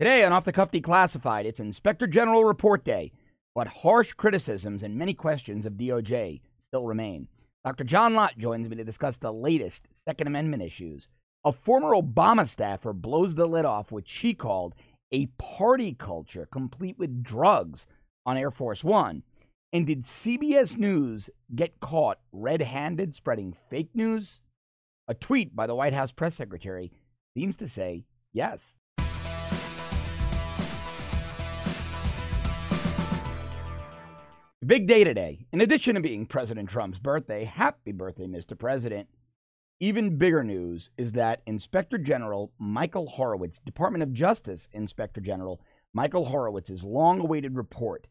Today on Off the Cuff Declassified, it's Inspector General Report Day, but harsh criticisms and many questions of DOJ still remain. Dr. John Lott joins me to discuss the latest Second Amendment issues. A former Obama staffer blows the lid off what she called a party culture complete with drugs on Air Force One. And did CBS News get caught red handed spreading fake news? A tweet by the White House press secretary seems to say yes. Big day today. In addition to being President Trump's birthday, happy birthday, Mr. President. Even bigger news is that Inspector General Michael Horowitz, Department of Justice Inspector General Michael Horowitz's long awaited report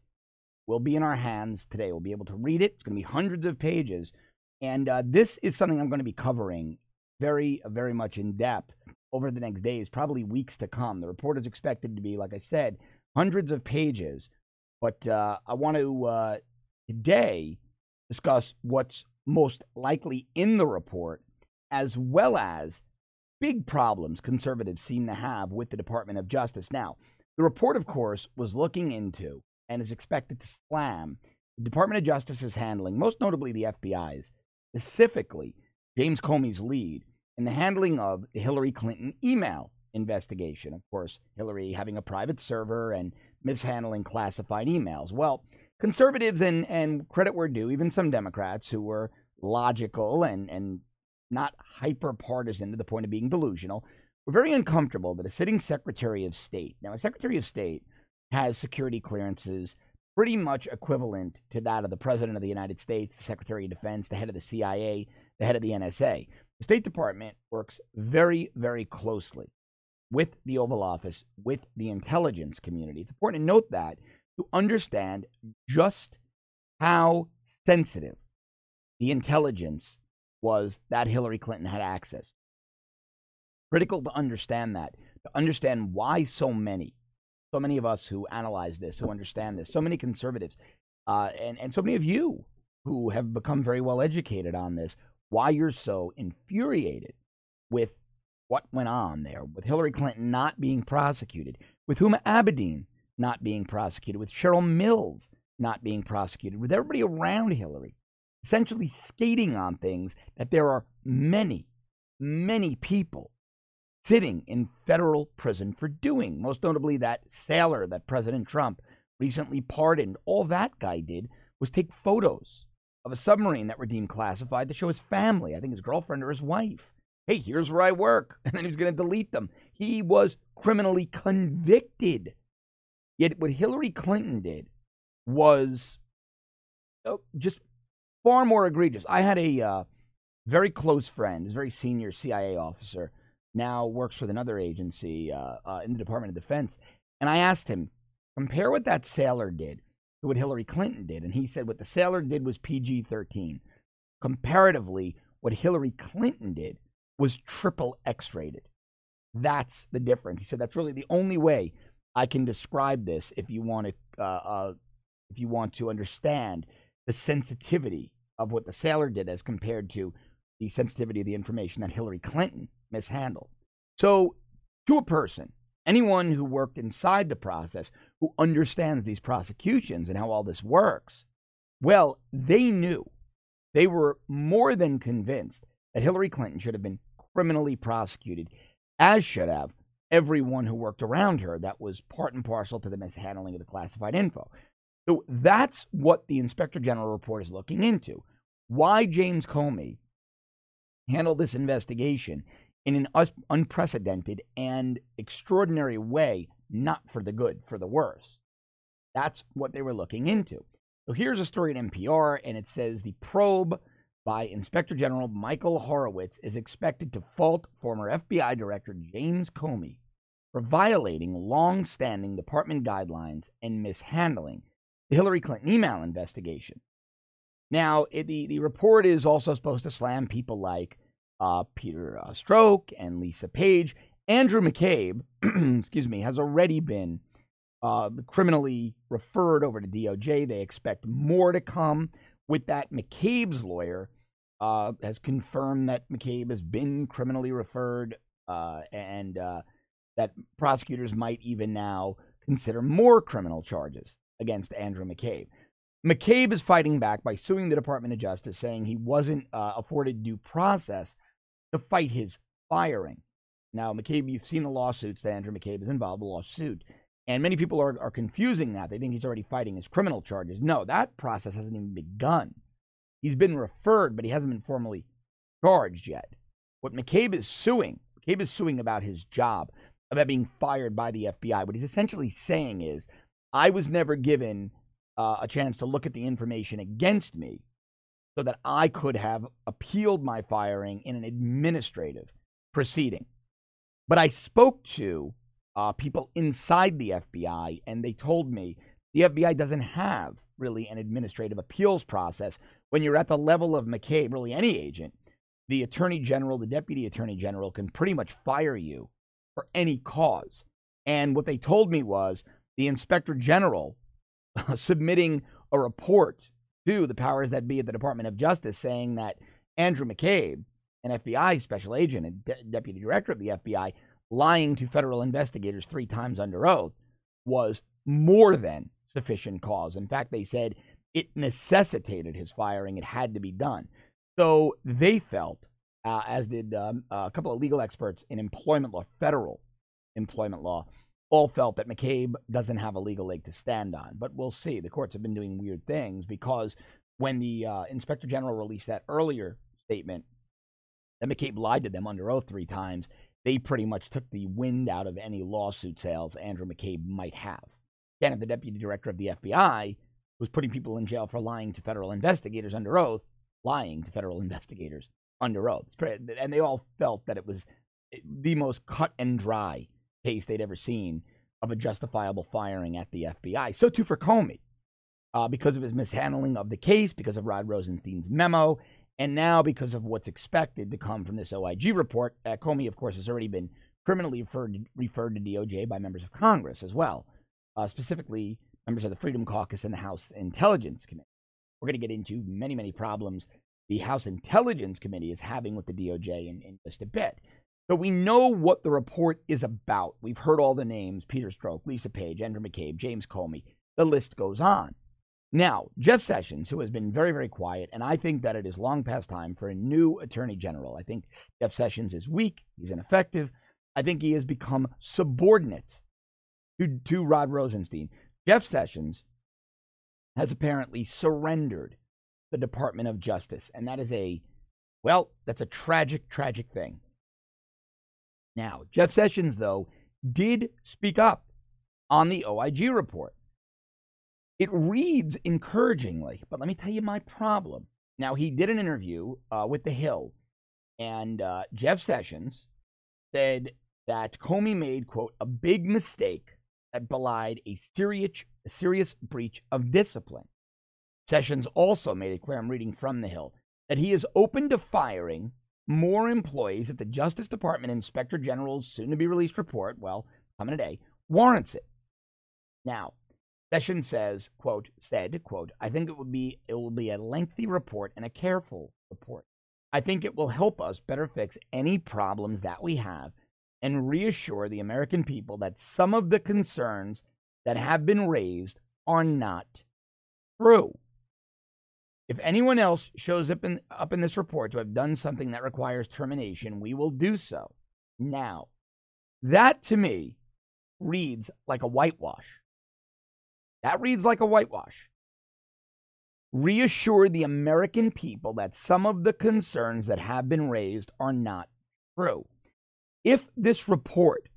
will be in our hands today. We'll be able to read it. It's going to be hundreds of pages. And uh, this is something I'm going to be covering very, very much in depth over the next days, probably weeks to come. The report is expected to be, like I said, hundreds of pages but uh, I want to uh, today discuss what's most likely in the report, as well as big problems conservatives seem to have with the Department of Justice. Now, the report, of course, was looking into and is expected to slam the Department of Justice's handling, most notably the FBI's, specifically James Comey's lead in the handling of the Hillary Clinton email investigation. Of course, Hillary having a private server and mishandling classified emails. Well, conservatives and, and credit where due, even some Democrats who were logical and, and not hyper partisan to the point of being delusional, were very uncomfortable that a sitting Secretary of State, now a Secretary of State has security clearances pretty much equivalent to that of the President of the United States, the Secretary of Defense, the head of the CIA, the head of the NSA. The State Department works very, very closely with the Oval Office, with the intelligence community. It's important to note that to understand just how sensitive the intelligence was that Hillary Clinton had access. Critical to understand that, to understand why so many, so many of us who analyze this, who understand this, so many conservatives, uh, and, and so many of you who have become very well educated on this, why you're so infuriated with what went on there with Hillary Clinton not being prosecuted, with Huma Abedin not being prosecuted, with Cheryl Mills not being prosecuted, with everybody around Hillary essentially skating on things that there are many, many people sitting in federal prison for doing. Most notably, that sailor that President Trump recently pardoned. All that guy did was take photos of a submarine that were deemed classified to show his family, I think his girlfriend or his wife hey, here's where I work. And then he was going to delete them. He was criminally convicted. Yet what Hillary Clinton did was oh, just far more egregious. I had a uh, very close friend, a very senior CIA officer, now works with another agency uh, uh, in the Department of Defense. And I asked him, compare what that sailor did to what Hillary Clinton did. And he said what the sailor did was PG 13. Comparatively, what Hillary Clinton did was triple X rated. That's the difference. He said that's really the only way I can describe this if you want to uh, uh, if you want to understand the sensitivity of what the sailor did as compared to the sensitivity of the information that Hillary Clinton mishandled. So, to a person, anyone who worked inside the process, who understands these prosecutions and how all this works, well, they knew, they were more than convinced that Hillary Clinton should have been criminally prosecuted, as should have everyone who worked around her that was part and parcel to the mishandling of the classified info. So that's what the Inspector General report is looking into. Why James Comey handled this investigation in an unprecedented and extraordinary way, not for the good, for the worse. That's what they were looking into. So here's a story at NPR, and it says the probe by Inspector General Michael Horowitz is expected to fault former FBI Director James Comey for violating long standing department guidelines and mishandling the Hillary Clinton email investigation. Now, it, the, the report is also supposed to slam people like uh, Peter uh, Strzok and Lisa Page. Andrew McCabe, excuse me, has already been uh, criminally referred over to DOJ. They expect more to come with that. McCabe's lawyer uh, has confirmed that McCabe has been criminally referred, uh, and uh, that prosecutors might even now consider more criminal charges against Andrew McCabe. McCabe is fighting back by suing the Department of Justice, saying he wasn't uh, afforded due process to fight his firing. Now, McCabe, you've seen the lawsuits that Andrew McCabe is involved the lawsuit. And many people are, are confusing that. They think he's already fighting his criminal charges. No, that process hasn't even begun. He's been referred, but he hasn't been formally charged yet. What McCabe is suing, McCabe is suing about his job, about being fired by the FBI. What he's essentially saying is, I was never given uh, a chance to look at the information against me so that I could have appealed my firing in an administrative proceeding. But I spoke to uh, people inside the FBI, and they told me the FBI doesn't have really an administrative appeals process. When you're at the level of McCabe, really any agent, the attorney general, the deputy attorney general can pretty much fire you for any cause. And what they told me was the inspector general submitting a report to the powers that be at the Department of Justice saying that Andrew McCabe, an FBI special agent and de- deputy director of the FBI, lying to federal investigators three times under oath was more than sufficient cause. In fact, they said it necessitated his firing, it had to be done. So they felt, uh, as did um, a couple of legal experts in employment law, federal employment law, all felt that McCabe doesn't have a legal leg to stand on. But we'll see. The courts have been doing weird things because when the uh, inspector general released that earlier statement that McCabe lied to them under oath three times, they pretty much took the wind out of any lawsuit sails Andrew McCabe might have. If the deputy director of the FBI was putting people in jail for lying to federal investigators under oath, lying to federal investigators under oath. And they all felt that it was the most cut and dry case they'd ever seen of a justifiable firing at the FBI. So too for Comey, uh, because of his mishandling of the case, because of Rod Rosenstein's memo, and now because of what's expected to come from this OIG report. Uh, Comey, of course, has already been criminally referred, referred to DOJ by members of Congress as well, uh, specifically members of the Freedom Caucus and the House Intelligence Committee. We're going to get into many, many problems the House Intelligence Committee is having with the DOJ in, in just a bit. So we know what the report is about. We've heard all the names Peter Strzok, Lisa Page, Andrew McCabe, James Comey. The list goes on. Now, Jeff Sessions, who has been very, very quiet, and I think that it is long past time for a new attorney general. I think Jeff Sessions is weak, he's ineffective. I think he has become subordinate to, to Rod Rosenstein. Jeff Sessions has apparently surrendered the Department of Justice, and that is a, well, that's a tragic, tragic thing. Now, Jeff Sessions, though, did speak up on the OIG report. It reads encouragingly, but let me tell you my problem. Now, he did an interview uh, with The Hill, and uh, Jeff Sessions said that Comey made, quote, a big mistake that belied a serious, a serious breach of discipline. Sessions also made it clear, I'm reading from The Hill, that he is open to firing more employees if the Justice Department Inspector General's soon to be released report, well, coming today, warrants it. Now, Sessions says, quote, said, quote, I think it will be it will be a lengthy report and a careful report. I think it will help us better fix any problems that we have and reassure the American people that some of the concerns that have been raised are not true. If anyone else shows up in, up in this report to have done something that requires termination, we will do so. Now, that to me reads like a whitewash. That reads like a whitewash. Reassure the American people that some of the concerns that have been raised are not true. If this report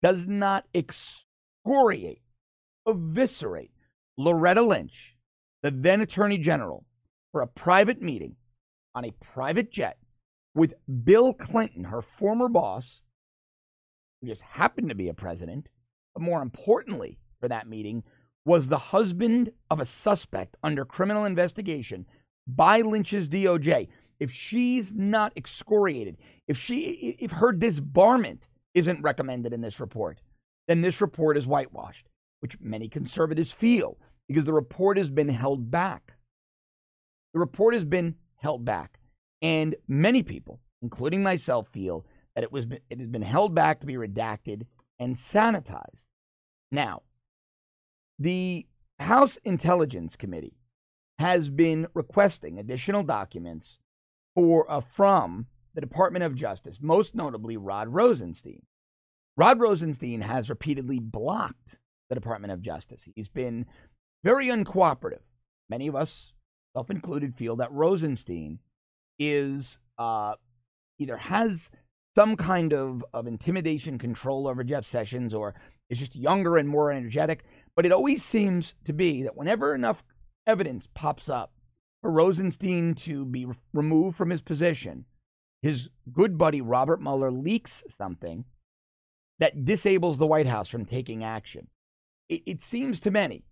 does not excoriate, eviscerate Loretta Lynch, the then Attorney General, for a private meeting on a private jet with Bill Clinton, her former boss, who just happened to be a president, but more importantly for that meeting, was the husband of a suspect under criminal investigation by Lynch's DOJ. If she's not excoriated, if she if her disbarment isn't recommended in this report, then this report is whitewashed, which many conservatives feel because the report has been held back. The report has been held back, and many people, including myself, feel that it was it has been held back to be redacted and sanitized. Now, the House Intelligence Committee has been requesting additional documents for uh, from the Department of Justice, most notably Rod Rosenstein. Rod Rosenstein has repeatedly blocked the Department of Justice. He's been very uncooperative. Many of us, self included, feel that Rosenstein is uh, either has some kind of, of intimidation control over Jeff Sessions or is just younger and more energetic. But it always seems to be that whenever enough evidence pops up for Rosenstein to be re- removed from his position, his good buddy Robert Mueller leaks something that disables the White House from taking action. It, it seems to many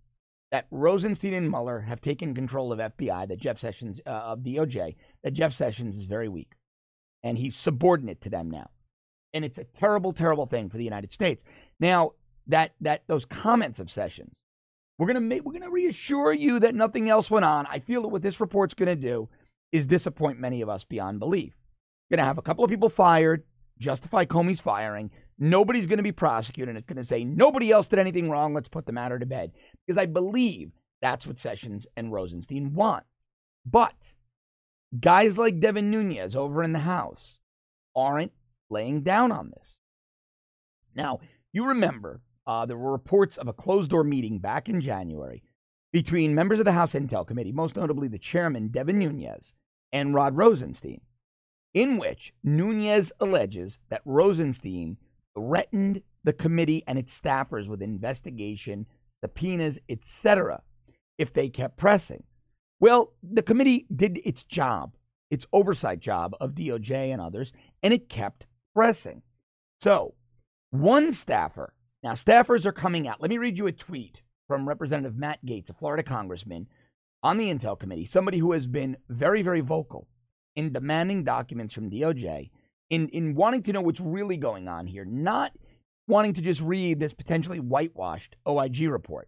that Rosenstein and Mueller have taken control of FBI, that Jeff Sessions uh, of DOJ, that Jeff Sessions is very weak, and he's subordinate to them now, and it's a terrible, terrible thing for the United States. Now that that those comments of Sessions, we're gonna make, we're gonna reassure you that nothing else went on. I feel that what this report's gonna do is disappoint many of us beyond belief. Gonna have a couple of people fired, justify Comey's firing. Nobody's to be prosecuted. And it's to say nobody else did anything wrong. Let's put the matter to bed. Because I believe that's what Sessions and Rosenstein want. But guys like Devin Nunes over in the House aren't laying down on this. Now, you remember uh, there were reports of a closed door meeting back in January between members of the House Intel Committee, most notably the chairman, Devin Nunes, and Rod Rosenstein, in which Nunes alleges that Rosenstein threatened the committee and its staffers with investigation, subpoenas, etc., if they kept pressing. Well, the committee did its job, its oversight job of DOJ and others, and it kept pressing. So, one staffer, now staffers are coming out. Let me read you a tweet from Representative Matt Gaetz, a Florida congressman on the Intel Committee, somebody who has been very, very vocal in demanding documents from DOJ in in wanting to know what's really going on here, not wanting to just read this potentially whitewashed OIG report.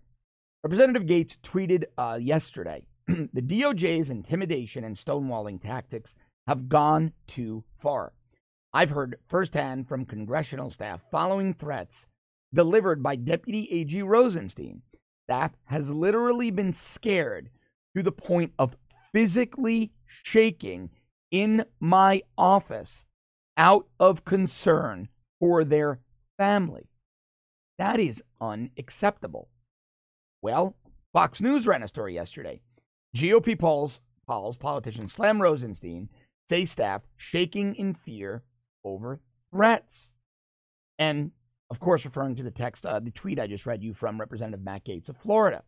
Representative Gaetz tweeted uh, yesterday the DOJ's intimidation and stonewalling tactics have gone too far. I've heard firsthand from congressional staff following threats delivered by Deputy AG Rosenstein. Staff has literally been scared to the point of physically shaking in my office out of concern for their family. That is unacceptable. Well, Fox News ran a story yesterday. GOP polls, polls politicians slam Rosenstein, say staff shaking in fear over threats. And of course, referring to the text, uh, the tweet I just read you from Representative Matt Gaetz of Florida.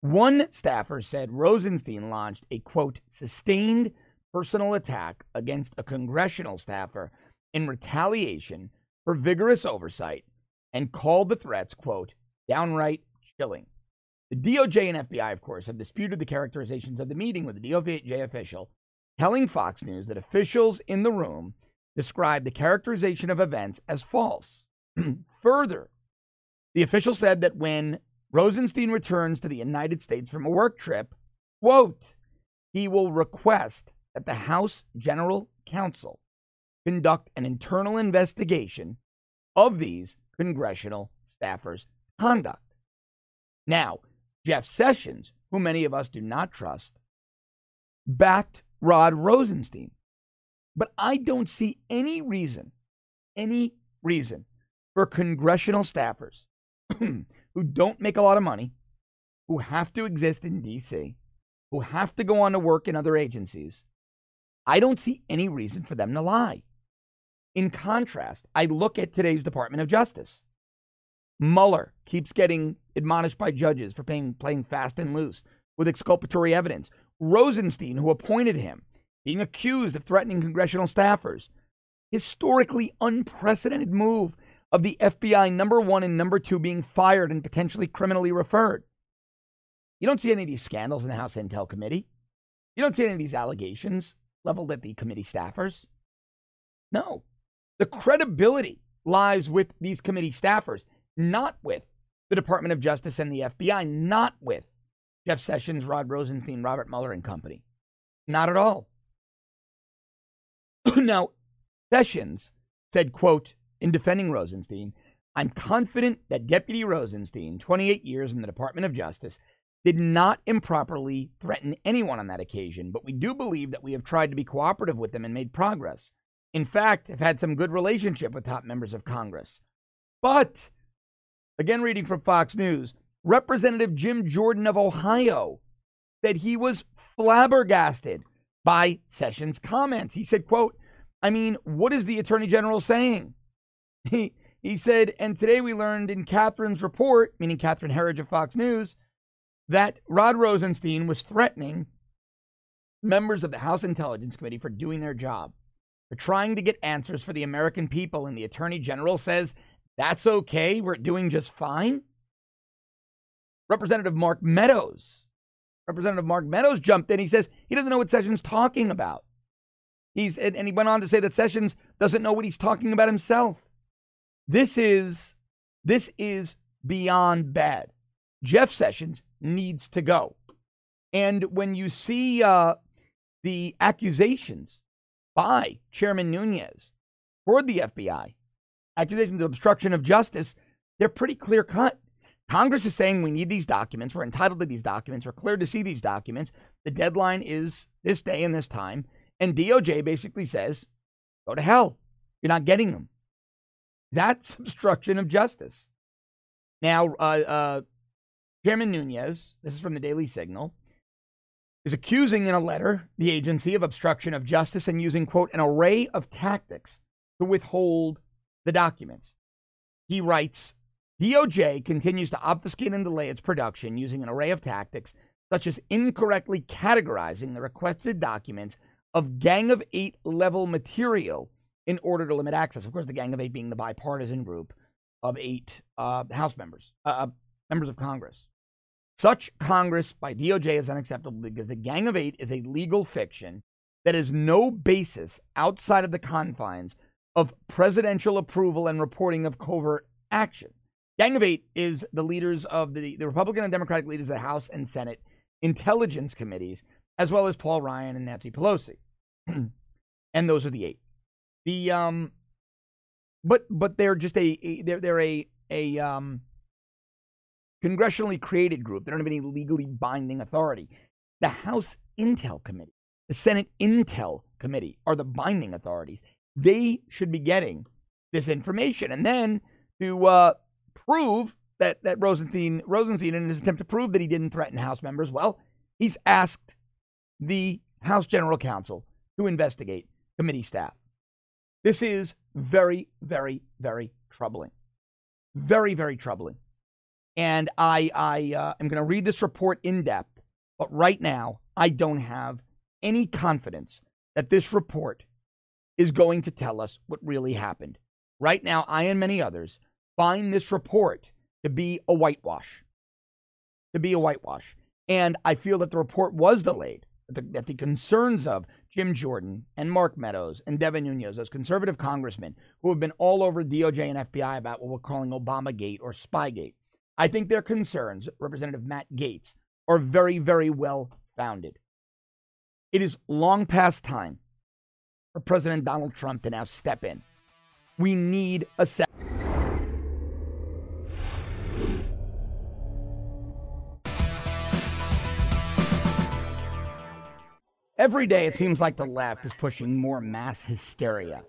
One staffer said Rosenstein launched a quote, sustained personal attack against a congressional staffer in retaliation for vigorous oversight and called the threats, quote, downright chilling. The DOJ and FBI, of course, have disputed the characterizations of the meeting with the DOJ official, telling Fox News that officials in the room described the characterization of events as false. Further, the official said that when Rosenstein returns to the United States from a work trip, quote, he will request that the House General Counsel conduct an internal investigation of these congressional staffers' conduct. Now, Jeff Sessions, who many of us do not trust, backed Rod Rosenstein. But I don't see any reason, any reason for congressional staffers who don't make a lot of money, who have to exist in D.C., who have to go on to work in other agencies, I don't see any reason for them to lie. In contrast, I look at today's Department of Justice. Mueller keeps getting admonished by judges for playing, playing fast and loose with exculpatory evidence. Rosenstein, who appointed him, being accused of threatening congressional staffers. Historically unprecedented move of the FBI number one and number two being fired and potentially criminally referred. You don't see any of these scandals in the House Intel Committee. You don't see any of these allegations leveled at the committee staffers? No. The credibility lies with these committee staffers, not with the Department of Justice and the FBI, not with Jeff Sessions, Rod Rosenstein, Robert Mueller, and company. Not at all. now, Sessions said, quote, in defending Rosenstein, I'm confident that Deputy Rosenstein, 28 years in the Department of Justice, did not improperly threaten anyone on that occasion, but we do believe that we have tried to be cooperative with them and made progress. In fact, have had some good relationship with top members of Congress. But, again, reading from Fox News, Representative Jim Jordan of Ohio said he was flabbergasted by Sessions' comments. He said, quote, I mean, what is the Attorney General saying? He, he said, and today we learned in Catherine's report, meaning Catherine Herridge of Fox News, that Rod Rosenstein was threatening members of the House Intelligence Committee for doing their job. for trying to get answers for the American people, and the Attorney General says that's okay. We're doing just fine. Representative Mark Meadows. Representative Mark Meadows jumped in. He says he doesn't know what Sessions talking about. He's and, and he went on to say that Sessions doesn't know what he's talking about himself. This is this is beyond bad. Jeff Sessions needs to go. And when you see uh, the accusations by Chairman Nunes toward the FBI, accusations of obstruction of justice, they're pretty clear cut. Congress is saying we need these documents. We're entitled to these documents. We're cleared to see these documents. The deadline is this day and this time. And DOJ basically says, go to hell. You're not getting them. That's obstruction of justice. Now, uh, uh, Chairman Nunes, this is from the Daily Signal, is accusing in a letter the agency of obstruction of justice and using, quote, an array of tactics to withhold the documents. He writes DOJ continues to obfuscate and delay its production using an array of tactics, such as incorrectly categorizing the requested documents of Gang of Eight level material in order to limit access. Of course, the Gang of Eight being the bipartisan group of eight uh, House members, uh, uh members of Congress. Such Congress by DOJ is unacceptable because the Gang of Eight is a legal fiction that has no basis outside of the confines of presidential approval and reporting of covert action. Gang of Eight is the leaders of the, the Republican and Democratic leaders of the House and Senate intelligence committees, as well as Paul Ryan and Nancy Pelosi. and those are the eight. The um but but they're just a, a they're they're a a um congressionally created group. They don't have any legally binding authority. The House Intel Committee, the Senate Intel Committee are the binding authorities. They should be getting this information. And then to uh, prove that, that Rosenstein, Rosenstein, in his attempt to prove that he didn't threaten House members, well, he's asked the House General Counsel to investigate committee staff. This is very, very, very troubling. Very, very troubling. And I, I uh, am going to read this report in depth. But right now, I don't have any confidence that this report is going to tell us what really happened. Right now, I and many others find this report to be a whitewash. To be a whitewash. And I feel that the report was delayed, that the, the concerns of Jim Jordan and Mark Meadows and Devin Nunes, those conservative congressmen who have been all over DOJ and FBI about what we're calling Obama Gate or Spygate, I think their concerns, Representative Matt Gaetz, are very, very well founded. It is long past time for President Donald Trump to now step in. We need a set. Every day, it seems like the left is pushing more mass hysteria,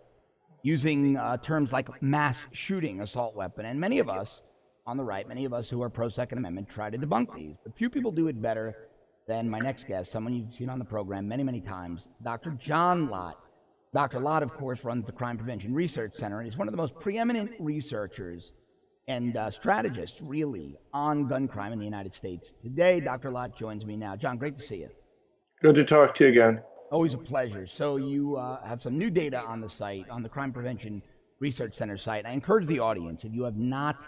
using uh, terms like mass shooting, assault weapon, and many of us on the right, many of us who are pro Second Amendment try to debunk these, but few people do it better than my next guest, someone you've seen on the program many, many times, Dr. John Lott. Dr. Lott, of course, runs the Crime Prevention Research Center, and he's one of the most preeminent researchers and uh, strategists, really, on gun crime in the United States. Today, Dr. Lott joins me now. John, great to see you. Good to talk to you again. Always a pleasure. So, you uh, have some new data on the site, on the Crime Prevention Research Center site. I encourage the audience, if you have not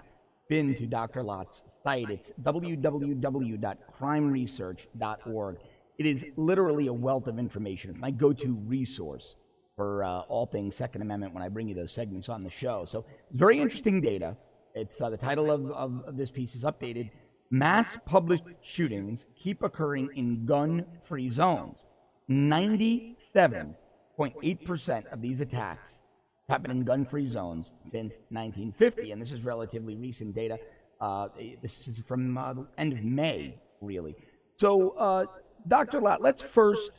been to Dr. Lott's site. It's www.crimeresearch.org. It is literally a wealth of information. It's my go to resource for uh, all things Second Amendment when I bring you those segments on the show. So it's very interesting data. It's uh, the title of, of, of this piece is updated. Mass published shootings keep occurring in gun free zones. 97.8% of these attacks have happened in gun-free zones since 1950, and this is relatively recent data. Uh, this is from uh, the end of May, really. So, uh, Dr. Lott, let's first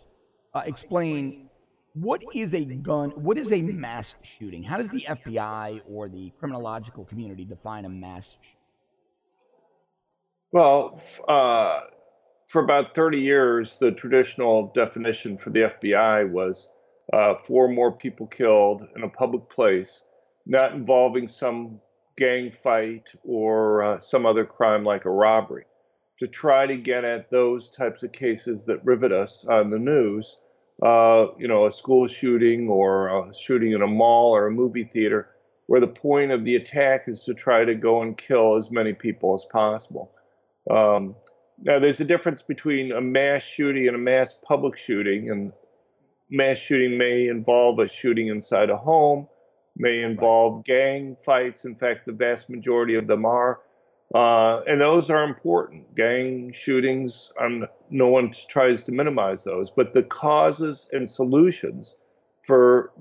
uh, explain what is a gun, what is a mass shooting? How does the FBI or the criminological community define a mass shooting? Well, uh, for about 30 years, the traditional definition for the FBI was uh, four more people killed in a public place, not involving some gang fight or uh, some other crime like a robbery, to try to get at those types of cases that rivet us on the news. Uh, you know, a school shooting or a shooting in a mall or a movie theater, where the point of the attack is to try to go and kill as many people as possible. Um, now, there's a difference between a mass shooting and a mass public shooting, and mass shooting may involve a shooting inside a home, may involve gang fights. In fact, the vast majority of them are. Uh, and those are important. Gang shootings, um, no one tries to minimize those, but the causes and solutions for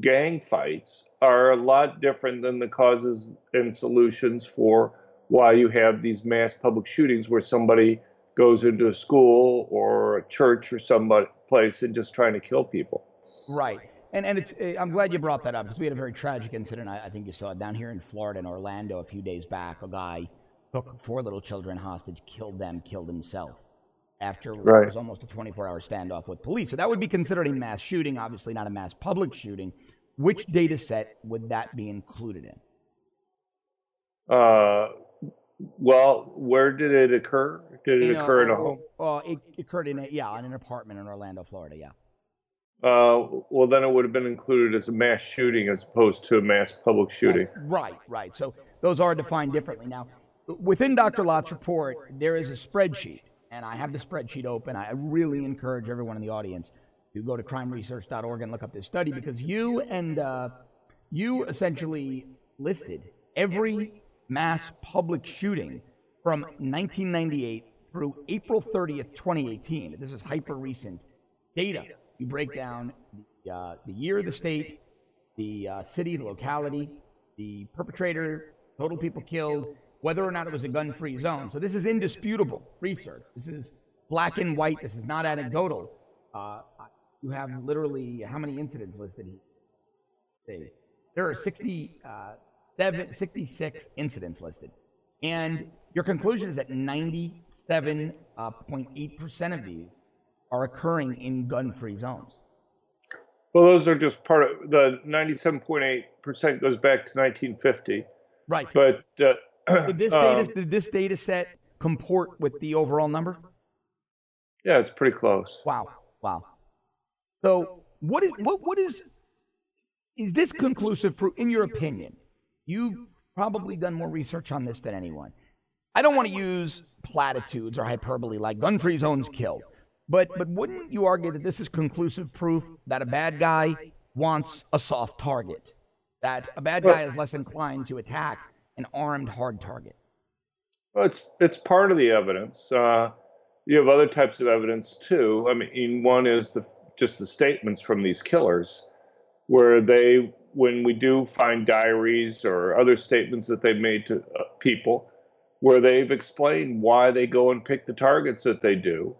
gang fights are a lot different than the causes and solutions for why you have these mass public shootings where somebody goes into a school or a church or some place and just trying to kill people. Right. And, and it's, eh, I'm glad you brought that up because we had a very tragic incident. I, I think you saw it down here in Florida, in Orlando, a few days back. A guy took four little children hostage, killed them, killed himself after right. it was almost a 24 hour standoff with police. So that would be considered a mass shooting, obviously not a mass public shooting. Which data set would that be included in? Uh, well, where did it occur? Did it in occur a, in a home? Well, it occurred in a, yeah, in an apartment in Orlando, Florida. Yeah. Uh, well, then it would have been included as a mass shooting as opposed to a mass public shooting. Right, right. So those are defined differently. Now, within Dr. Lott's report, there is a spreadsheet, and I have the spreadsheet open. I really encourage everyone in the audience to go to crimeresearch.org and look up this study because you and uh, you essentially listed every mass public shooting from 1998 through April 30th, 2018. This is hyper recent data. You break down the, uh, the year, the state, the uh, city, the locality, the perpetrator, total people killed, whether or not it was a gun free zone. So this is indisputable research. This is black and white. This is not anecdotal. Uh, you have literally how many incidents listed here? There are 60, uh, 66 incidents listed. And your conclusion is that 97.8% uh, of these are occurring in gun free zones. Well, those are just part of the 97.8% goes back to 1950. Right. But uh, did, this data, um, did this data set comport with the overall number? Yeah, it's pretty close. Wow. Wow. So, what is, what, what is, is this conclusive proof, in your opinion? You've probably done more research on this than anyone. I don't want to use platitudes or hyperbole like gun free zones kill, but, but wouldn't you argue that this is conclusive proof that a bad guy wants a soft target? That a bad guy is less inclined to attack an armed hard target? Well, it's, it's part of the evidence. Uh, you have other types of evidence too. I mean, one is the, just the statements from these killers where they when we do find diaries or other statements that they've made to uh, people where they've explained why they go and pick the targets that they do.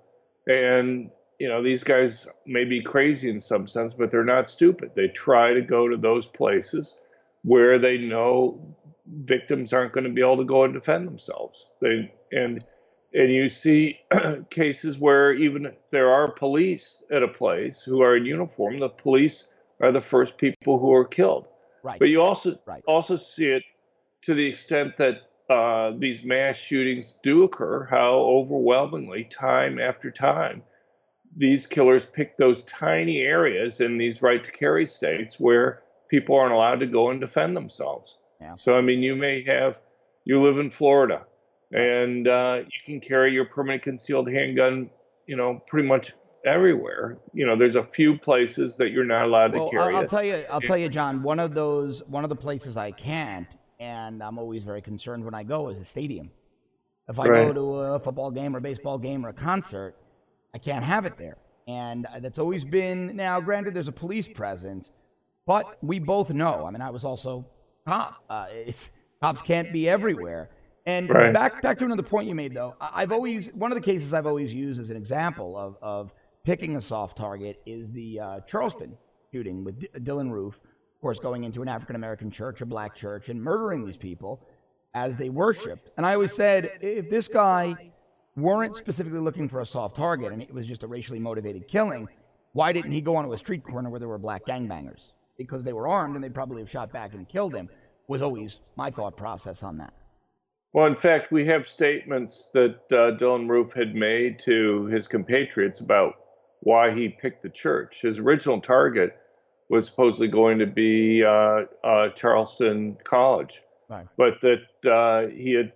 And, you know, these guys may be crazy in some sense, but they're not stupid. They try to go to those places where they know victims aren't going to be able to go and defend themselves. They and and you see cases where even if there are police at a place who are in uniform, the police are the first people who are killed. Right. But you also right. also see it to the extent that uh, these mass shootings do occur. How overwhelmingly, time after time, these killers pick those tiny areas in these right to carry states where people aren't allowed to go and defend themselves. Yeah. So I mean, you may have you live in Florida, and uh, you can carry your permanent concealed handgun, you know, pretty much everywhere. You know, there's a few places that you're not allowed well, to carry I'll, I'll tell you, I'll tell you, John. One of those, one of the places I can't, and I'm always very concerned when I go, is a stadium. If I right. go to a football game or a baseball game or a concert, I can't have it there, and that's always been. Now, granted, there's a police presence, But we both know. I mean, I was also cop. Uh, cops can't be everywhere. And right. back back to another point you made, though. I've always one of the cases I've always used as an example of of picking a soft target is the uh, Charleston shooting with D- Dylann Roof, of course, going into an African American church, a black church, and murdering these people as they worshipped. And I always said, if this guy weren't specifically looking for a soft target and it was just a racially motivated killing, why didn't he go onto a street corner where there were black gangbangers? Because they were armed and they'd probably have shot back and killed him, was always my thought process on that. Well, in fact, we have statements that uh, Dylann Roof had made to his compatriots about why he picked the church. His original target was supposedly going to be uh, uh, Charleston College, right. but that uh, he had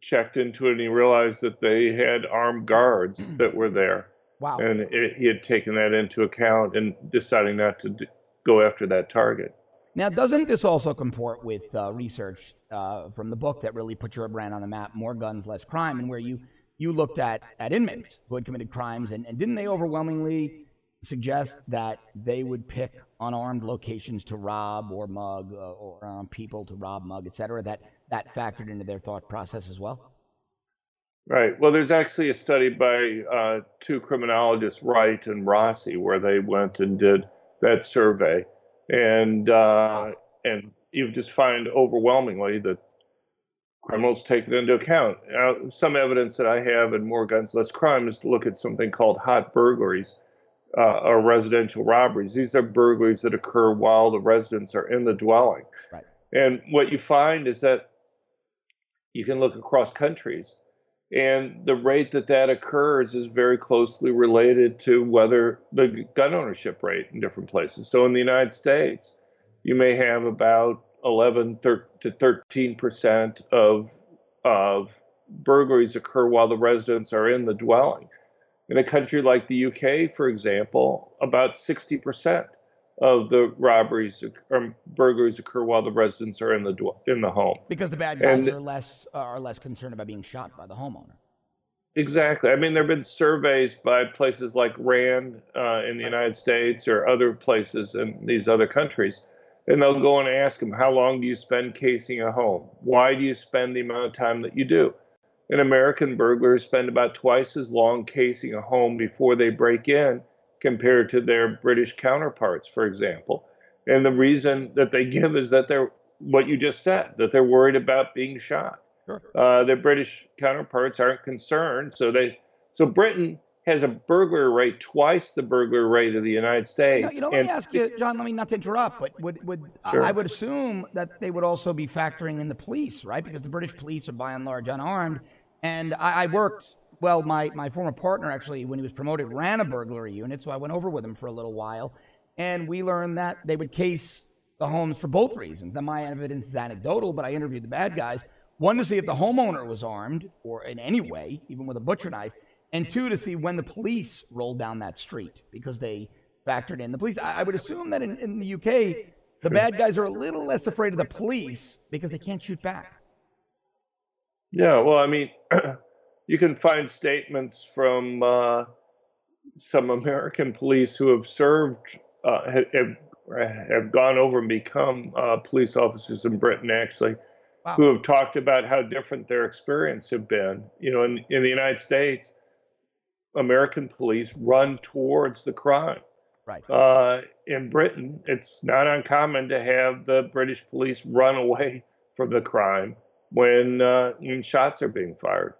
checked into it and he realized that they had armed guards that were there. Wow. And it, he had taken that into account in deciding not to d- go after that target. Now, doesn't this also comport with uh, research uh, from the book that really put your brand on the map, More Guns, Less Crime, and where you, you looked at, at inmates who had committed crimes, and, and didn't they overwhelmingly suggest that they would pick unarmed locations to rob or mug uh, or um, people to rob, mug, et cetera, that that factored into their thought process as well? Right. Well, there's actually a study by uh, two criminologists, Wright and Rossi, where they went and did that survey, and uh, and you just find overwhelmingly that criminals take it into account. Now, some evidence that I have in More Guns Less Crime is to look at something called hot burglaries, uh, or residential robberies. These are burglaries that occur while the residents are in the dwelling. Right. And what you find is that you can look across countries, and the rate that that occurs is very closely related to whether the gun ownership rate in different places. So in the United States, you may have about 11 to 13 percent of of burglaries occur while the residents are in the dwelling. In a country like the UK, for example, about 60% of the robberies or burglaries occur while the residents are in the in the home. Because the bad guys and, are less are less concerned about being shot by the homeowner. Exactly. I mean, there have been surveys by places like RAND uh, in the United States or other places in these other countries, and they'll go and ask them, "How long do you spend casing a home? Why do you spend the amount of time that you do?" And American burglars spend about twice as long casing a home before they break in compared to their British counterparts, for example. And the reason that they give is that they're what you just said, that they're worried about being shot. Sure. Uh, their British counterparts aren't concerned, so they so Britain has a burglary rate twice the burglary rate of the United States. You know, you know let me ask you, John. Let me not to interrupt, but would would sure. I would assume that they would also be factoring in the police, right? Because the British police are by and large unarmed, and I, I worked well, my, my former partner actually, when he was promoted, ran a burglary unit, so I went over with him for a little while, and we learned that they would case the homes for both reasons. Now, my evidence is anecdotal, but I interviewed the bad guys. One, to see if the homeowner was armed or in any way, even with a butcher knife, and two, to see when the police rolled down that street because they factored in the police. I, I would assume that in, in the UK, the bad guys are a little less afraid of the police because they can't shoot back. Yeah, well, I mean, you can find statements from uh, some American police who have served, uh, have, have gone over and become uh, police officers in Britain, actually, wow. who have talked about how different their experience have been. You know, in, in the United States, American police run towards the crime. Right. Uh, in Britain, it's not uncommon to have the British police run away from the crime when, uh, when shots are being fired.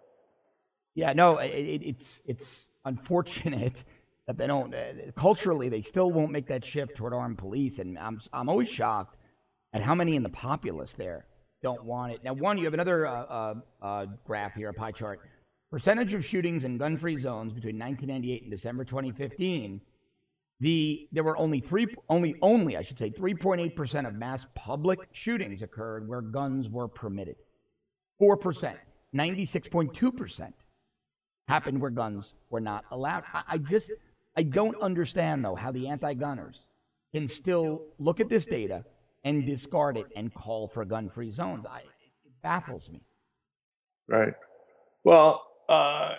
Yeah, no, it, it, it's it's unfortunate that they don't uh, culturally they still won't make that shift toward armed police, and I'm I'm always shocked at how many in the populace there don't want it. Now, one, you have another uh, uh, uh graph here, a pie chart. Percentage of shootings in gun-free zones between 1998 and December 2015. The there were only three, only only I should say, 3.8 percent of mass public shootings occurred where guns were permitted. Four percent, 96.2 percent happened where guns were not allowed. I, I just, I don't understand, though, how the anti gunners can still look at this data and discard it and call for gun free zones. I, it baffles me. Right. Well, uh,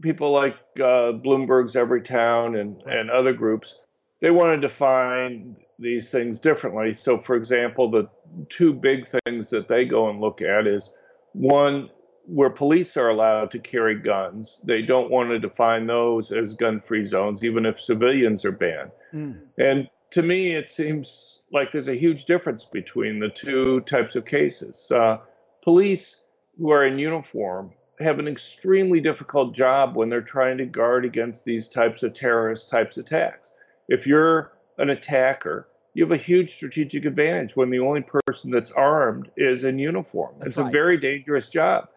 people like uh, Bloomberg's Everytown and, and other groups, they want to define these things differently. So, for example, the two big things that they go and look at is one, where police are allowed to carry guns, they don't want to define those as gun free zones, even if civilians are banned. Mm. And to me, it seems like there's a huge difference between the two types of cases. Uh, police who are in uniform have an extremely difficult job when they're trying to guard against these types of terrorist types attacks. If you're an attacker, you have a huge strategic advantage when the only person that's armed is in uniform. That's it's right. a very dangerous job.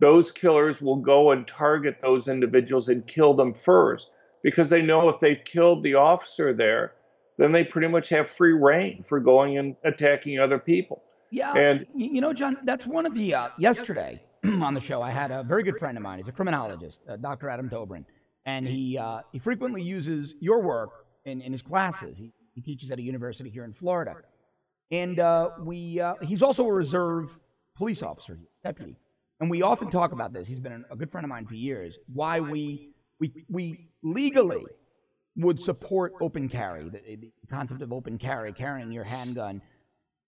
Those killers will go and target those individuals and kill them first because they know if they killed the officer there, then they pretty much have free reign for going and attacking other people. Yeah, and you know, John, that's one of the uh, yesterday on the show. I had a very good friend of mine. He's a criminologist, uh, Dr. Adam Dobrin, and he uh, he frequently uses your work in, in his classes. He, he teaches at a university here in Florida, and uh, we uh, he's also a reserve police officer, deputy, and we often talk about this. He's been a good friend of mine for years. Why we we we legally would support open carry, the, the concept of open carry, carrying your handgun,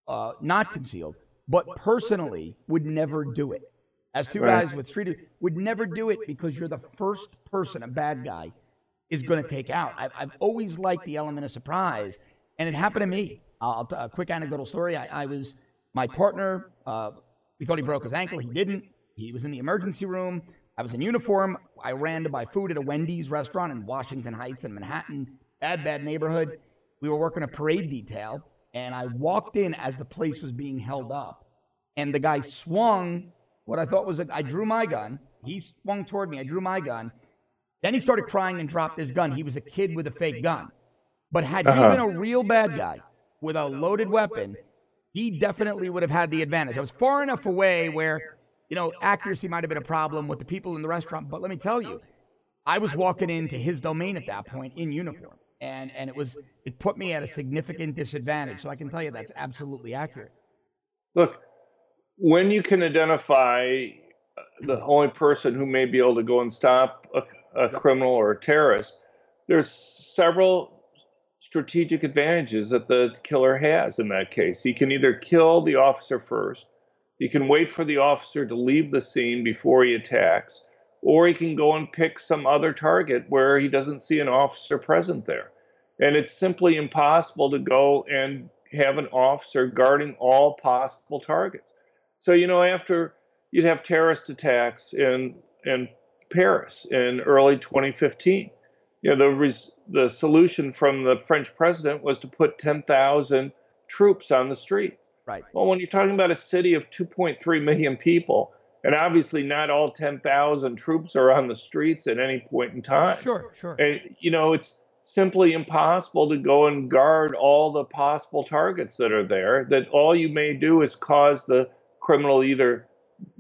uh, not concealed, but personally would never do it as two right. guys with street would never do it because you're the first person a bad guy is going to take out. I've, I've, always liked the element of surprise, and it happened to me. I'll, a quick anecdotal story. I, I was my partner. Uh, we thought he broke his ankle. He didn't. He was in the emergency room. I was in uniform. I ran to buy food at a Wendy's restaurant in Washington Heights in Manhattan. Bad, bad neighborhood. We were working a parade detail, and I walked in as the place was being held up, and the guy swung what I thought was a, I drew my gun. He swung toward me. I drew my gun. Then he started crying and dropped his gun. He was a kid with a fake gun. But had uh-huh. he been a real bad guy with a loaded weapon, he definitely would have had the advantage. I was far enough away where, you know, accuracy might have been a problem with the people in the restaurant. But let me tell you, I was walking into his domain at that point in uniform. And, and it was it put me at a significant disadvantage. So I can tell you that's absolutely accurate. Look, when you can identify uh, the only person who may be able to go and stop a, a criminal or a terrorist, there's several strategic advantages that the killer has in that case. He can either kill the officer first, he can wait for the officer to leave the scene before he attacks, or he can go and pick some other target where he doesn't see an officer present there. And it's simply impossible to go and have an officer guarding all possible targets. So you know, after you'd have terrorist attacks in in Paris in early 2015, you know, the res- the solution from the French president was to put 10,000 troops on the streets. Right. Well, when you're talking about a city of 2.3 million people, and obviously not all 10,000 troops are on the streets at any point in time. Sure, sure. And you know, it's simply impossible to go and guard all the possible targets that are there. That all you may do is cause the criminal either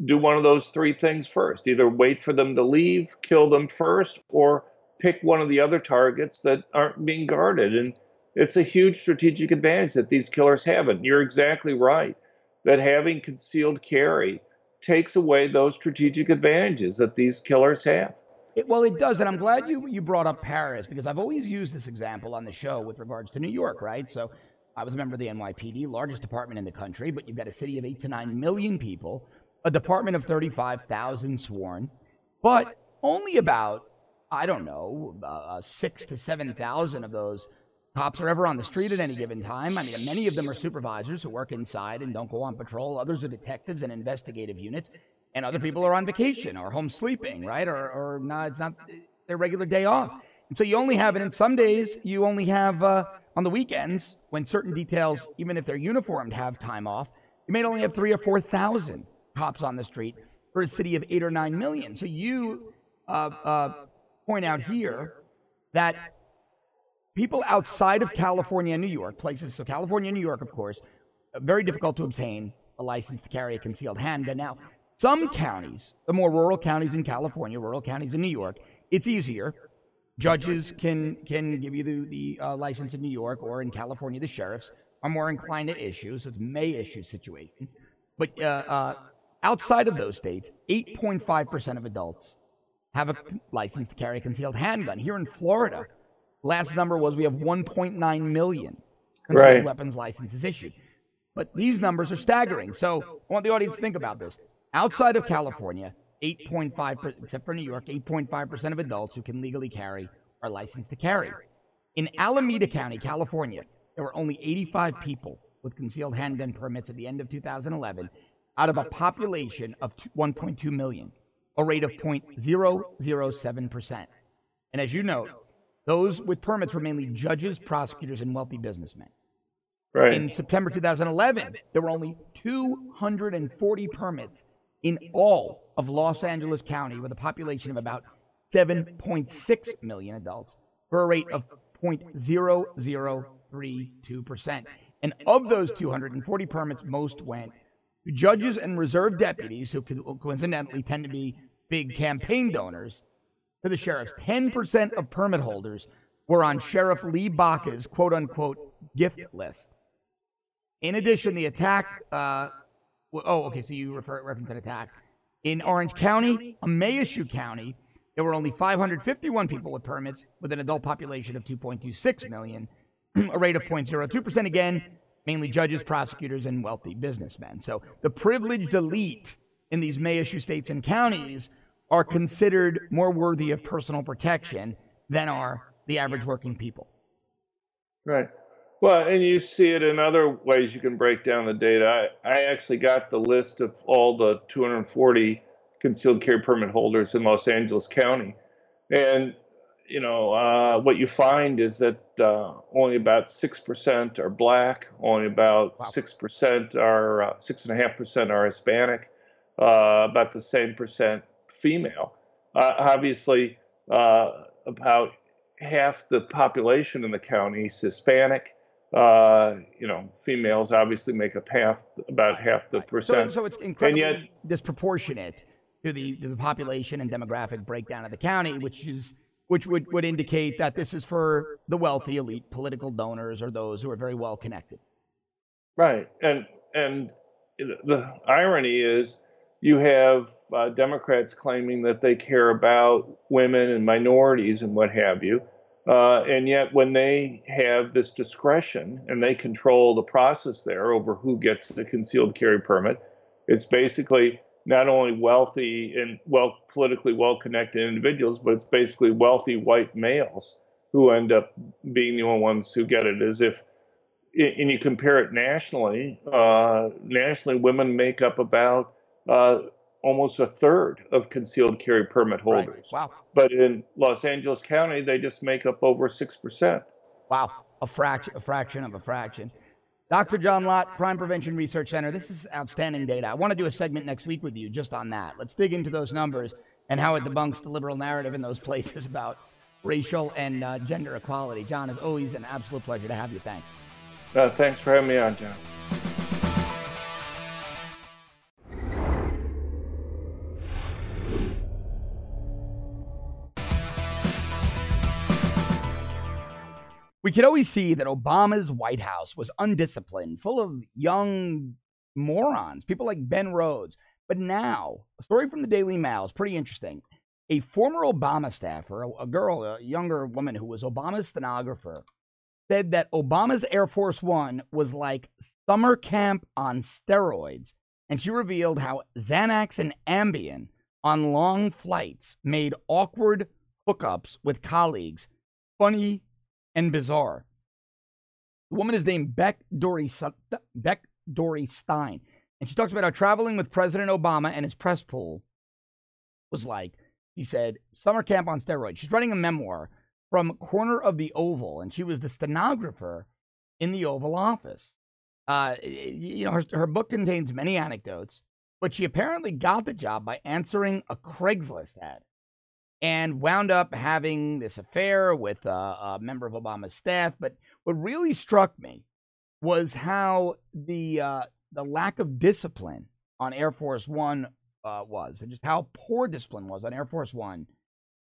do one of those three things first either wait for them to leave, kill them first, or pick one of the other targets that aren't being guarded. And it's a huge strategic advantage that these killers have. And you're exactly right that having concealed carry takes away those strategic advantages that these killers have. It, well, it does, and I'm glad you you brought up Paris because I've always used this example on the show with regards to New York, right? So I was a member of the NYPD, largest department in the country, but you've got a city of eight to nine million people, a department of 35,000 sworn, but only about, I don't know, uh, six to 7,000 of those cops are ever on the street at any given time. I mean, many of them are supervisors who work inside and don't go on patrol. Others are detectives and investigative units. And other people are on vacation or home sleeping, right? Or, or not, it's not their regular day off. And so you only have it, in some days you only have uh, on the weekends when certain details, even if they're uniformed, have time off. You may only have three or four thousand cops on the street for a city of eight or nine million. So you uh, uh, point out here that people outside of California and New York, places, so California and New York, of course, very difficult to obtain a license to carry a concealed handgun. Now, some counties, the more rural counties in California, rural counties in New York, it's easier Judges can can give you the, the uh, license in New York or in California. The sheriffs are more inclined to issue, so it's may issue situation. But uh, uh, outside of those states, 8.5 percent of adults have a license to carry a concealed handgun. Here in Florida, last number was we have 1.9 million concealed Right. weapons licenses issued. But these numbers are staggering. So I want the audience to think about this. Outside of California, 8.5, per- except for New York, 8.5% of adults who can legally carry are licensed to carry. In Alameda County, California, there were only 85 people with concealed handgun permits at the end of 2011 out of a population of 1.2 million, a rate of 0.007%. And as you know, those with permits were mainly judges, prosecutors, and wealthy businessmen. Right. In September 2011, there were only 240 permits in all of Los Angeles County with a population of about 7.6 million adults for a rate of 0.0032%. And of those 240 permits, most went to judges and reserve deputies who coincidentally tend to be big campaign donors to the sheriffs. 10% of permit holders were on Sheriff Lee Baca's quote unquote gift list. In addition, the attack. Uh, w- oh, okay. So you refer reference an attack in Orange County, may issue County. There were only 551 people with permits, with an adult population of 2.26 million, a rate of 0.02 percent. Again, mainly judges, prosecutors, and wealthy businessmen. So the privileged elite in these may issue states and counties are considered more worthy of personal protection than are the average working people. Right. Well, and you see it in other ways you can break down the data. I, I actually got the list of all the 240 concealed carry permit holders in Los Angeles County. And, you know, uh, what you find is that uh, only about 6% are black, only about Wow. 6% are, uh, 6.5% are Hispanic, uh, about the same percent female. Uh, obviously, uh, about half the population in the county is Hispanic. Uh, you know, females obviously make up half, about half the So, percent. so it's incredibly yet- disproportionate to the to the population and demographic breakdown of the county, which is which would, would indicate that this is for the wealthy elite political donors or those who are very well connected. Right, and and the irony is, you have uh, Democrats claiming that they care about women and minorities and what have you, uh, and yet when they have this discretion and they control the process there over who gets the concealed carry permit, it's basically not only wealthy and well politically well connected individuals, but it's basically wealthy white males who end up being the only ones who get it, as if and you compare it nationally, uh, nationally, women make up about uh, almost a third of concealed carry permit Right. holders. Wow. But in Los Angeles County, they just make up over 6%. Wow. A fraction a fraction of a fraction. Dr. John Lott, Crime Prevention Research Center. This is outstanding data. I want to do a segment next week with you just on that. Let's dig into those numbers and how it debunks the liberal narrative in those places about racial and uh, gender equality. John, is always, an absolute pleasure to have you. Thanks. Uh, thanks for having me on, John. We could always see that Obama's White House was undisciplined, full of young morons, people like Ben Rhodes. But now, a story from the Daily Mail is pretty interesting. A former Obama staffer, a, a girl, a younger woman who was Obama's stenographer, said that Obama's Air Force One was like summer camp on steroids. And she revealed how Xanax and Ambien on long flights made awkward hookups with colleagues funny and bizarre. The woman is named Beck Dorey, Beck Dorey-Stein. And she talks about how traveling with President Obama and his press pool was like. He said, Summer Camp on Steroids. She's writing a memoir from Corner of the Oval, and she was the stenographer in the Oval Office. Uh, you know, her, her book contains many anecdotes, but she apparently got the job by answering a Craigslist ad and wound up having this affair with a, a member of Obama's staff. But what really struck me was how the uh, the lack of discipline on Air Force One uh, was, and just how poor discipline was on Air Force One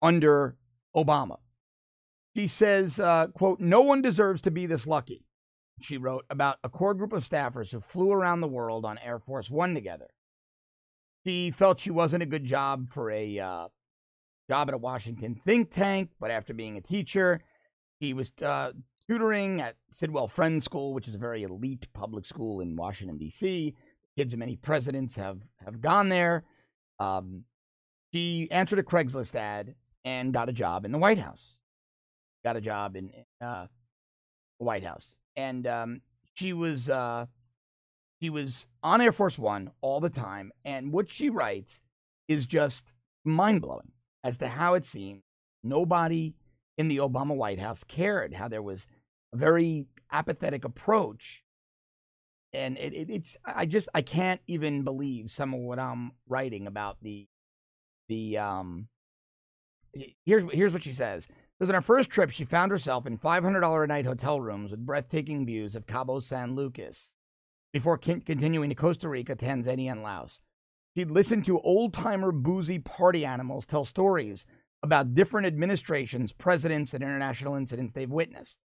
under Obama. She says, uh, "quote No one deserves to be this lucky." She wrote about a core group of staffers who flew around the world on Air Force One together. She felt she wasn't a good job for a uh, job at a Washington think tank, but after being a teacher, he was uh, tutoring at Sidwell Friends School, which is a very elite public school in Washington, D.C. Kids of many presidents have, have gone there. Um, she answered a Craigslist ad and got a job in the White House. Got a job in uh, the White House. And um, she was uh, she was on Air Force One all the time, and what she writes is just mind blowing as to how it seemed nobody in the Obama White House cared, how there was a very apathetic approach. And it, it, it's I just I can't even believe some of what I'm writing about the the um here's here's what she says. Because on her first trip, she found herself in $500 a night hotel rooms with breathtaking views of Cabo San Lucas before continuing to Costa Rica, Tanzania, and Laos. She'd listen to old timer boozy party animals tell stories about different administrations, presidents, and international incidents they've witnessed.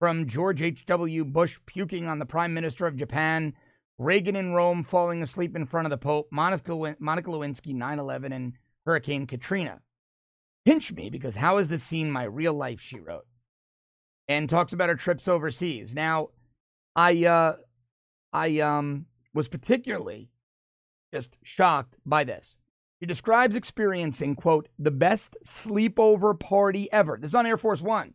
From George H.W. Bush puking on the Prime Minister of Japan, Reagan in Rome falling asleep in front of the Pope, Monica, Lewinsky 9 11, and Hurricane Katrina. Pinch me because how is this seen my real life? She wrote, and talks about her trips overseas. Now, I uh, I um was particularly just shocked by this. He describes experiencing, quote, the best sleepover party ever. This is on Air Force One,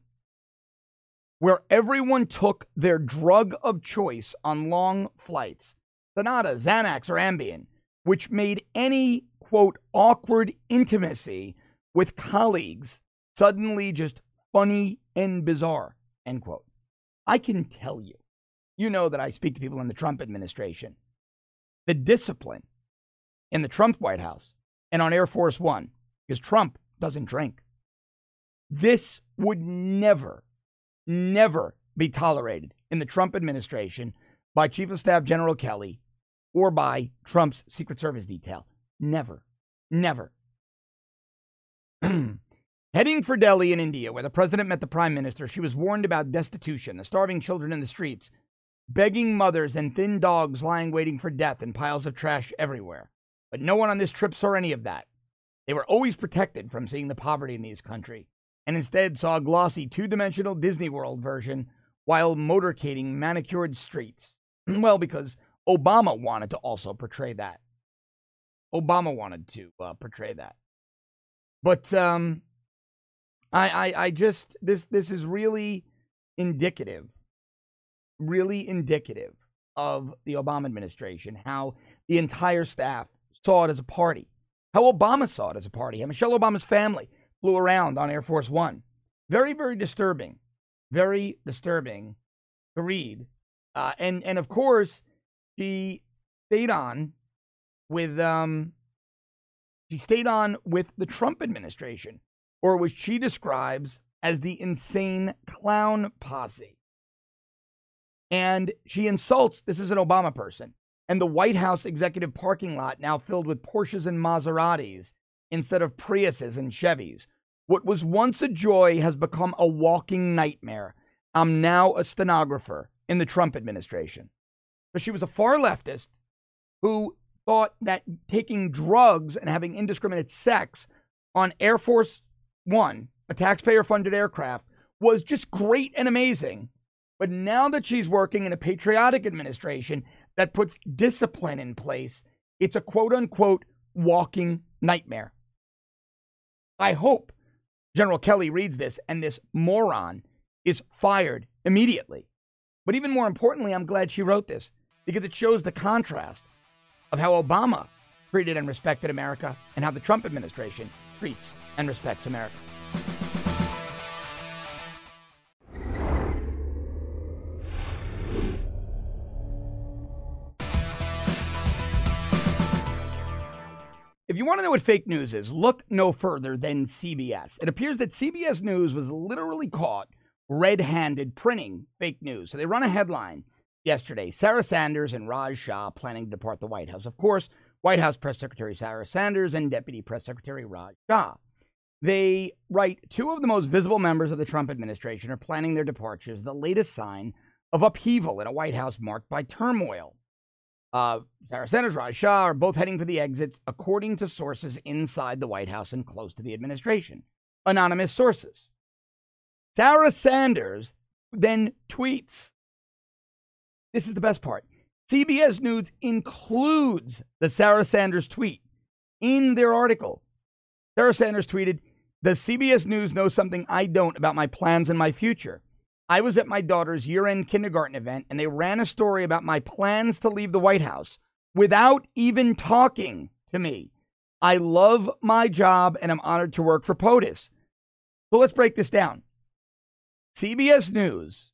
where everyone took their drug of choice on long flights Sonata, Xanax, or Ambien, which made any, quote, awkward intimacy with colleagues suddenly just funny and bizarre, end quote. I can tell you, you know that I speak to people in the Trump administration. The discipline in the Trump White House and on Air Force One because Trump doesn't drink. This would never, never be tolerated in the Trump administration by Chief of Staff General Kelly or by Trump's Secret Service detail. Never, never. Heading for Delhi in India, where the president met the prime minister, she was warned about destitution, the starving children in the streets, begging mothers, and thin dogs lying waiting for death, in piles of trash everywhere. But no one on this trip saw any of that. They were always protected from seeing the poverty in this country, and instead saw a glossy two dimensional Disney World version while motorcading manicured streets. well, because Obama wanted to also portray that. Obama wanted to uh, portray that. But um, I, I, I just this this is really indicative, really indicative of the Obama administration. How the entire staff saw it as a party, how Obama saw it as a party, how Michelle Obama's family flew around on Air Force One. Very, very disturbing. Very disturbing to read. Uh, and, and of course, she stayed on with um, she stayed on with the Trump administration, or what she describes as the insane clown posse. And she insults this is an Obama person and the White House executive parking lot now filled with Porsches and Maseratis instead of Priuses and Chevys. What was once a joy has become a walking nightmare. I'm now a stenographer in the Trump administration. But she was a far leftist who thought that taking drugs and having indiscriminate sex on Air Force One, a taxpayer funded aircraft, was just great and amazing. But now that she's working in a patriotic administration that puts discipline in place, it's a quote unquote walking nightmare. I hope General Kelly reads this and this moron is fired immediately. But even more importantly, I'm glad she wrote this because it shows the contrast of how Obama treated and respected America and how the Trump administration treats and respects America. If you want to know what fake news is, look no further than CBS. It appears that CBS News was literally caught red handed printing fake news. So they run a headline yesterday Sarah Sanders and Raj Shah planning to depart the White House. Of course, White House Press Secretary Sarah Sanders and Deputy Press Secretary Raj Shah. They write two of the most visible members of the Trump administration are planning their departures, the latest sign of upheaval in a White House marked by turmoil. Uh, Sarah Sanders, Raj Shah are both heading for the exit, according to sources inside the White House and close to the administration. Anonymous sources. Sarah Sanders, then tweets. This is the best part. CBS News includes the Sarah Sanders tweet in their article. Sarah Sanders tweeted, Does CBS News know something I don't about my plans and my future? I was at my daughter's year end kindergarten event and they ran a story about my plans to leave the White House without even talking to me. I love my job and I'm honored to work for POTUS. So let's break this down. CBS News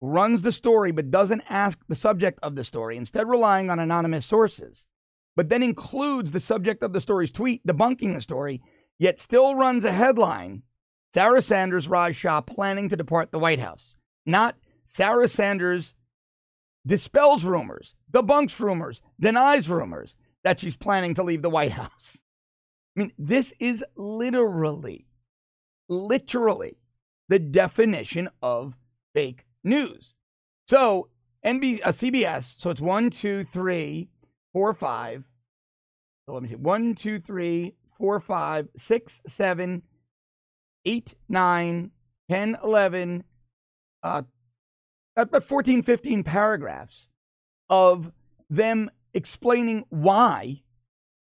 runs the story but doesn't ask the subject of the story, instead, relying on anonymous sources, but then includes the subject of the story's tweet debunking the story, yet still runs a headline Sarah Sanders, Raj Shah planning to depart the White House. Not Sarah Sanders dispels rumors, debunks rumors, denies rumors that she's planning to leave the White House. I mean, this is literally, literally the definition of fake news. So, NB, uh, CBS, so it's one, two, three, four, five. So let me see. One, two, three, four, five, six, seven, eight, nine, 10, 11, uh, about 14, 15 paragraphs of them explaining why,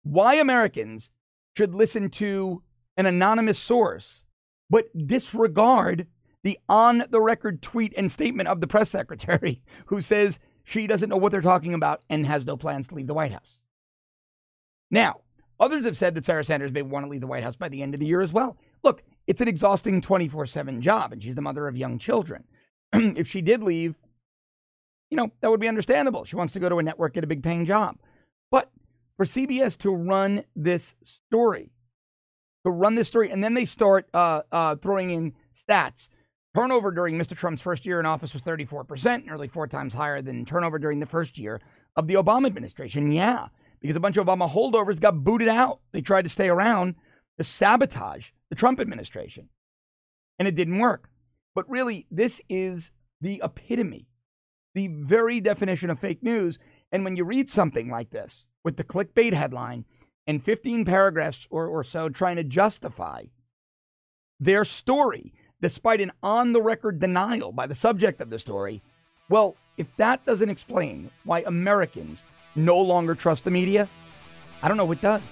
why Americans should listen to an anonymous source, but disregard the on the record tweet and statement of the press secretary who says she doesn't know what they're talking about and has no plans to leave the White House. Now, others have said that Sarah Sanders may want to leave the White House by the end of the year as well. It's an exhausting 24 7 job, and she's the mother of young children. if she did leave, you know, that would be understandable. She wants to go to a network, get a big paying job. But for CBS to run this story, to run this story, and then they start uh, uh, throwing in stats. Turnover during Mr. Trump's first year in office was 34%, nearly four times higher than turnover during the first year of the Obama administration. Yeah, because a bunch of Obama holdovers got booted out. They tried to stay around to sabotage the Trump administration, and it didn't work. But really, this is the epitome, the very definition of fake news. And when you read something like this, with the clickbait headline and 15 paragraphs or, or so trying to justify their story, despite an on the record denial by the subject of the story. Well, if that doesn't explain why Americans no longer trust the media, I don't know what does.